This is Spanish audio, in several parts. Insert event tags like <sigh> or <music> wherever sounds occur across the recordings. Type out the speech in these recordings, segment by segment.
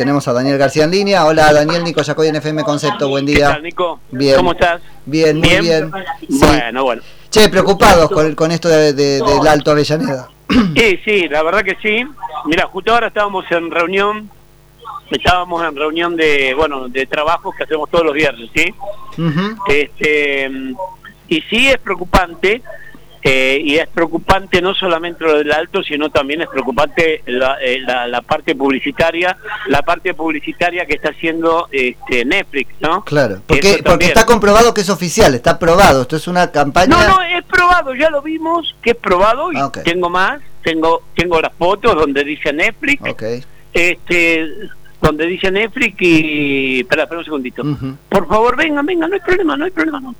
tenemos a Daniel García en línea. Hola Daniel, Nico Yacoy en FM Concepto, buen día. ¿Qué tal, Nico? Bien. ¿Cómo estás? Bien, muy bien. Sí. Bueno, bueno. Che, preocupados con, con esto de, de- del Alto Avellaneda. <clears throat> Sí, sí, la verdad que sí. Mira, justo ahora estábamos en reunión, estábamos en reunión de, bueno, de trabajos que hacemos todos los viernes, ¿sí? Ujú. Este, y sí es preocupante, eh, y es preocupante no solamente lo del alto, sino también es preocupante la, eh, la, la parte publicitaria, la parte publicitaria que está haciendo este, Netflix, ¿no? Claro, porque, porque está comprobado que es oficial, está probado. Esto es una campaña. No, no, es probado, ya lo vimos, que es probado y Ah, tengo más, tengo tengo las fotos donde dice Netflix, este donde dice Netflix y espera, espera un segundito. Por favor, vengan, vengan, no hay problema, no hay problema, no.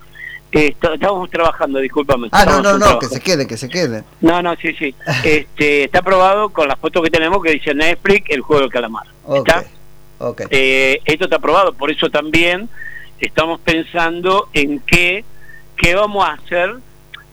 Eh, está- estábamos trabajando, discúlpame. Ah, no, no, no, trabajo. que se quede, que se quede. No, no, sí, sí. <laughs> Este, está probado con las fotos que tenemos que dice Netflix, el juego del calamar. ¿Está? Ok. Eh, esto está aprobado, por eso también estamos pensando en qué, qué vamos a hacer.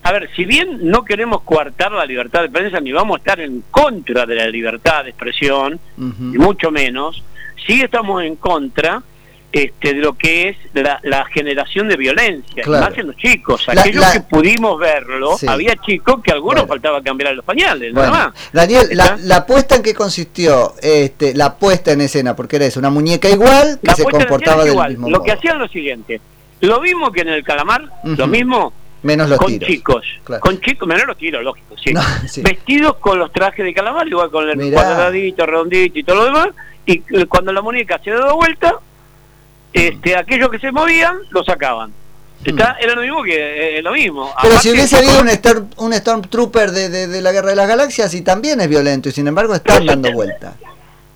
A ver, si bien no queremos coartar la libertad de prensa, ni vamos a estar en contra de la libertad de expresión, Ujú. ni mucho menos, sí estamos en contra este, de lo que es la, la generación de violencia, Claro. más en los chicos. Aquellos la- que pudimos verlo, Sí. había chicos que a algunos Bueno. faltaba cambiar los pañales, Bueno, nada más. Daniel, la, ¿Está? la puesta en qué consistió, este, la puesta en escena, porque era eso, una muñeca igual que se comportaba del igual. mismo Lo modo. que hacían lo siguiente, lo mismo que en el calamar, lo mismo Menos los con tiros. chicos, Claro. con chicos, menos los tiros, lógico, sí. No, <laughs> sí. Vestidos con los trajes de calamar, igual con el Mirá. cuadradito, redondito y todo lo demás, y cuando la muñeca se daba vuelta, este, aquellos que se movían, lo sacaban. ¿Está? Era lo mismo que eh, lo mismo. Mm. Pero si hubiese habido un, Storm, un Stormtrooper de, de, de la Guerra de las Galaxias y también es violento y sin embargo están dando yo- vuelta.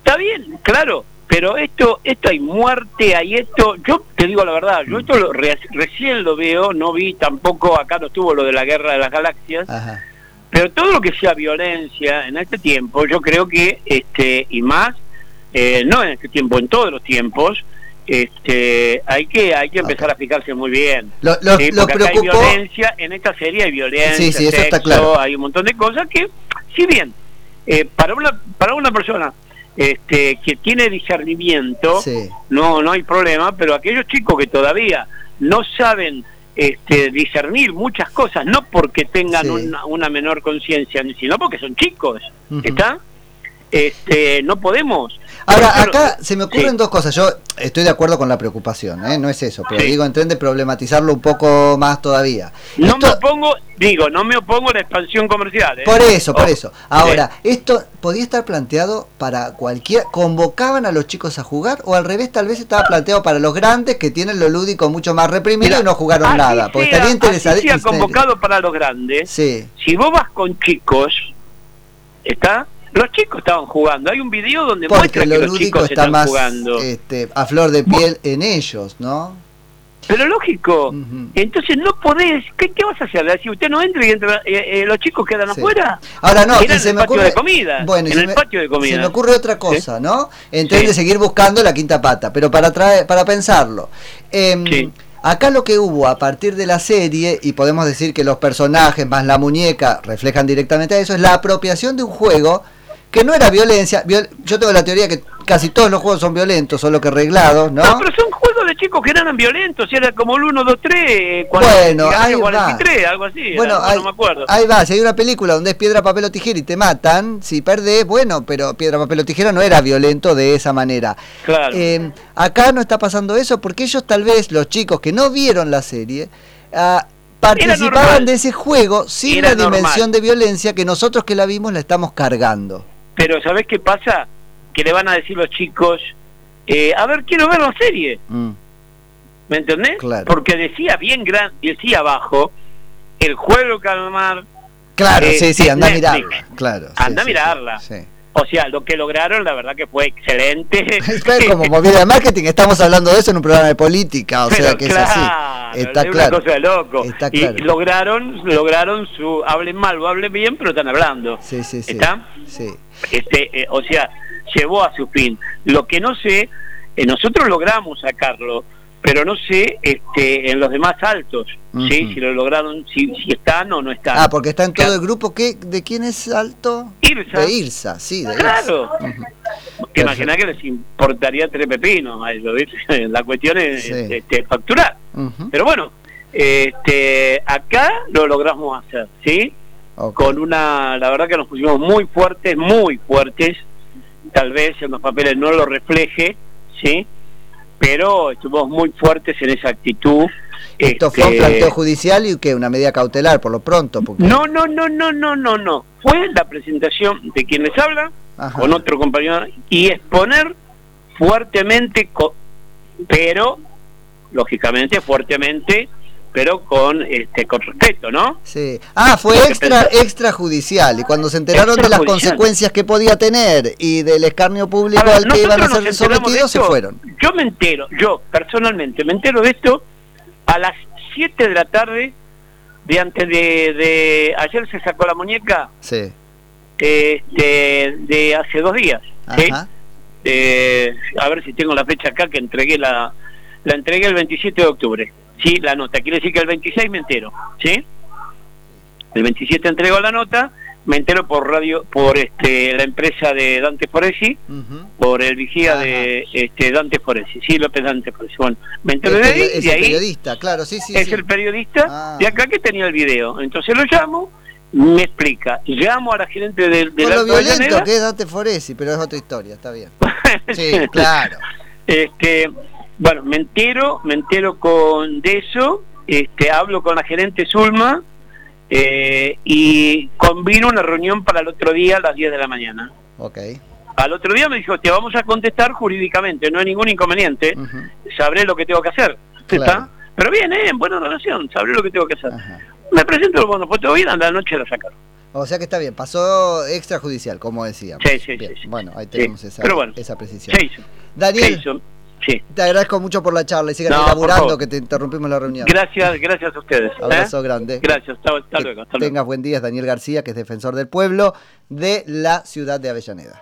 Está bien, claro, pero esto, esto hay muerte, hay esto, yo te digo la verdad, yo esto lo re- recién lo veo, no vi tampoco, acá no estuvo lo de la guerra de las galaxias, Ajá. pero todo lo que sea violencia en este tiempo, yo creo que, este y más, eh, no en este tiempo, en todos los tiempos, este hay que hay que empezar a fijarse muy bien. Lo, lo, Sí, lo porque acá hay violencia, en esta serie hay violencia, Sí, sí, eso está sexo, claro. hay un montón de cosas que, si bien, eh, para una para una persona este, que tiene discernimiento, no no hay problema, pero aquellos chicos que todavía no saben este, discernir muchas cosas, no porque tengan una, una menor conciencia, sino porque son chicos. ¿está? Este, no podemos. Ahora, acá se me ocurren sí. dos cosas. Yo estoy de acuerdo con la preocupación, ¿eh? no es eso, pero Sí. digo, entiende problematizarlo un poco más todavía. No Esto- me opongo, digo, no me opongo a la expansión comercial. ¿eh? Por eso, por Ojo. eso. Ahora, ¿esto podía estar planteado para cualquier... ¿Convocaban a los chicos a jugar? ¿O al revés, tal vez estaba planteado para los grandes que tienen lo lúdico mucho más reprimido Mira, y no jugaron así nada? Porque sea- estaría interesante. convocado para los grandes. Sí. Si vos vas con chicos, ¿está? Los chicos estaban jugando. Hay un video donde Porque muestra que lo los lúdico chicos está están más jugando. este, a flor de piel en ellos, ¿no? Pero lógico. Entonces no podés. ¿Qué, qué vas a hacer? Si usted no entra y entra, eh, eh, los chicos quedan Sí. afuera. Ahora no, Era y en se el me patio ocurre de comida. Bueno, en el me- patio de comida. Se me ocurre otra cosa, ¿no? Entonces Sí. seguir buscando la quinta pata, pero para traer, para pensarlo. Em. Acá lo que hubo a partir de la serie, y podemos decir que los personajes más la muñeca reflejan directamente a eso, es la apropiación de un juego que no era violencia. viol- Yo tengo la teoría que casi todos los juegos son violentos, solo que reglados, ¿no? No, pero son juegos de chicos que eran violentos, era como el 1, 2, 3, Bueno, ahí va. 43, algo así, Bueno, no, ahí, no me acuerdo. ahí va, si hay una película donde es piedra, papel o tijera y te matan, si perdés, bueno, pero piedra, papel o tijera no era violento de esa manera. Claro. Eh, acá no está pasando eso porque ellos tal vez, los chicos que no vieron la serie, ah, participaban de ese juego sin Era la dimensión normal. de violencia que nosotros que la vimos la estamos cargando. Pero ¿sabés qué pasa? Que le van a decir los chicos, eh, a ver, quiero ver la serie, Mm, ¿me entendés? Claro. Porque decía bien grande, decía abajo, el juego calmar, Claro, Eh, sí, sí, anda a mirarla. Claro, sí, Anda a mirarla. sí, sí. o sea, lo que lograron, la verdad que fue excelente. <laughs> Es como movida de marketing, estamos hablando de eso en un programa de política, o sea que es claro, así. Está es claro. una cosa de loco. Está y lograron, lograron su, hablen mal o hablen bien, pero están hablando. Sí, sí, sí. ¿Está? Sí. Este, eh, o sea, llevó a su fin. Lo que no sé, eh, nosotros logramos sacarlo, pero no sé este, en los demás altos, ¿sí? Ujú. Si lo lograron, si, si están o no están. Ah, porque está en todo Claro. el grupo. ¿qué, ¿De quién es alto? Irsa. De Irsa, sí, de Claro. Irsa. Te imaginas que les importaría tres pepinos a ellos, ¿viste? <laughs> La cuestión es Sí. este, facturar. Pero bueno, este, acá lo logramos hacer, ¿sí? Con una, la verdad que nos pusimos muy fuertes, muy fuertes. Tal vez en los papeles no lo refleje, ¿sí? Pero estuvimos muy fuertes en esa actitud. Esto Este, fue un planteo judicial y que una medida cautelar, por lo pronto. Porque... No, no, no, no, no, no, no. Fue la presentación de quien les habla Ajá. con otro compañero y exponer fuertemente, pero lógicamente fuertemente, pero con este con respeto, ¿no? Sí. Ah, fue extra, extrajudicial. Y cuando se enteraron de las consecuencias que podía tener y del escarnio público ver, al que iban a ser sometidos, se fueron. Yo me entero, yo personalmente me entero de esto a las 7 de la tarde de antes de, de ayer se sacó la muñeca Sí. este, de hace dos días. Eh, a ver si tengo la fecha acá que entregué la la entregué el 27 de octubre. Sí, la nota. Quiere decir que el 26 me entero, ¿sí? El 27 entregó la nota, me entero por radio por este la empresa de Dante Foresi, por el vigía de este Dante Foresi, sí, López Dante Foresi. Bueno, me entero de ahí es y el ahí periodista, claro, sí, sí. es sí. el periodista Ah. de acá que tenía el video. Entonces lo llamo, me explica, llamo a la gerente del, del Por lo violento que es Dante Foresi, pero es otra historia, está bien. <laughs> Sí, claro. Este, bueno, me entero, me entero con de eso, este, hablo con la gerente Zulma eh, y convino una reunión para el otro día a las 10 de la mañana. Ok. Al otro día me dijo, te vamos a contestar jurídicamente, no hay ningún inconveniente, sabré lo que tengo que hacer. Claro. ¿Está? Pero bien, ¿eh? en buena relación, sabré lo que tengo que hacer. Ajá. Me presento, bueno, fue todo bien, a la noche la sacaron. O sea que está bien, pasó extrajudicial, como decíamos. Sí, sí, Bien, sí, sí. Bueno, ahí Sí, tenemos esa, pero bueno, esa precisión. Se hizo, se Daniel, hizo. Sí. te agradezco mucho por la charla y sigan No, que te interrumpimos la reunión. Gracias, gracias a ustedes. ¿eh? Abrazo grande. Gracias, hasta, luego. Hasta luego. tengas buen día, Daniel García, que es defensor del pueblo de la ciudad de Avellaneda.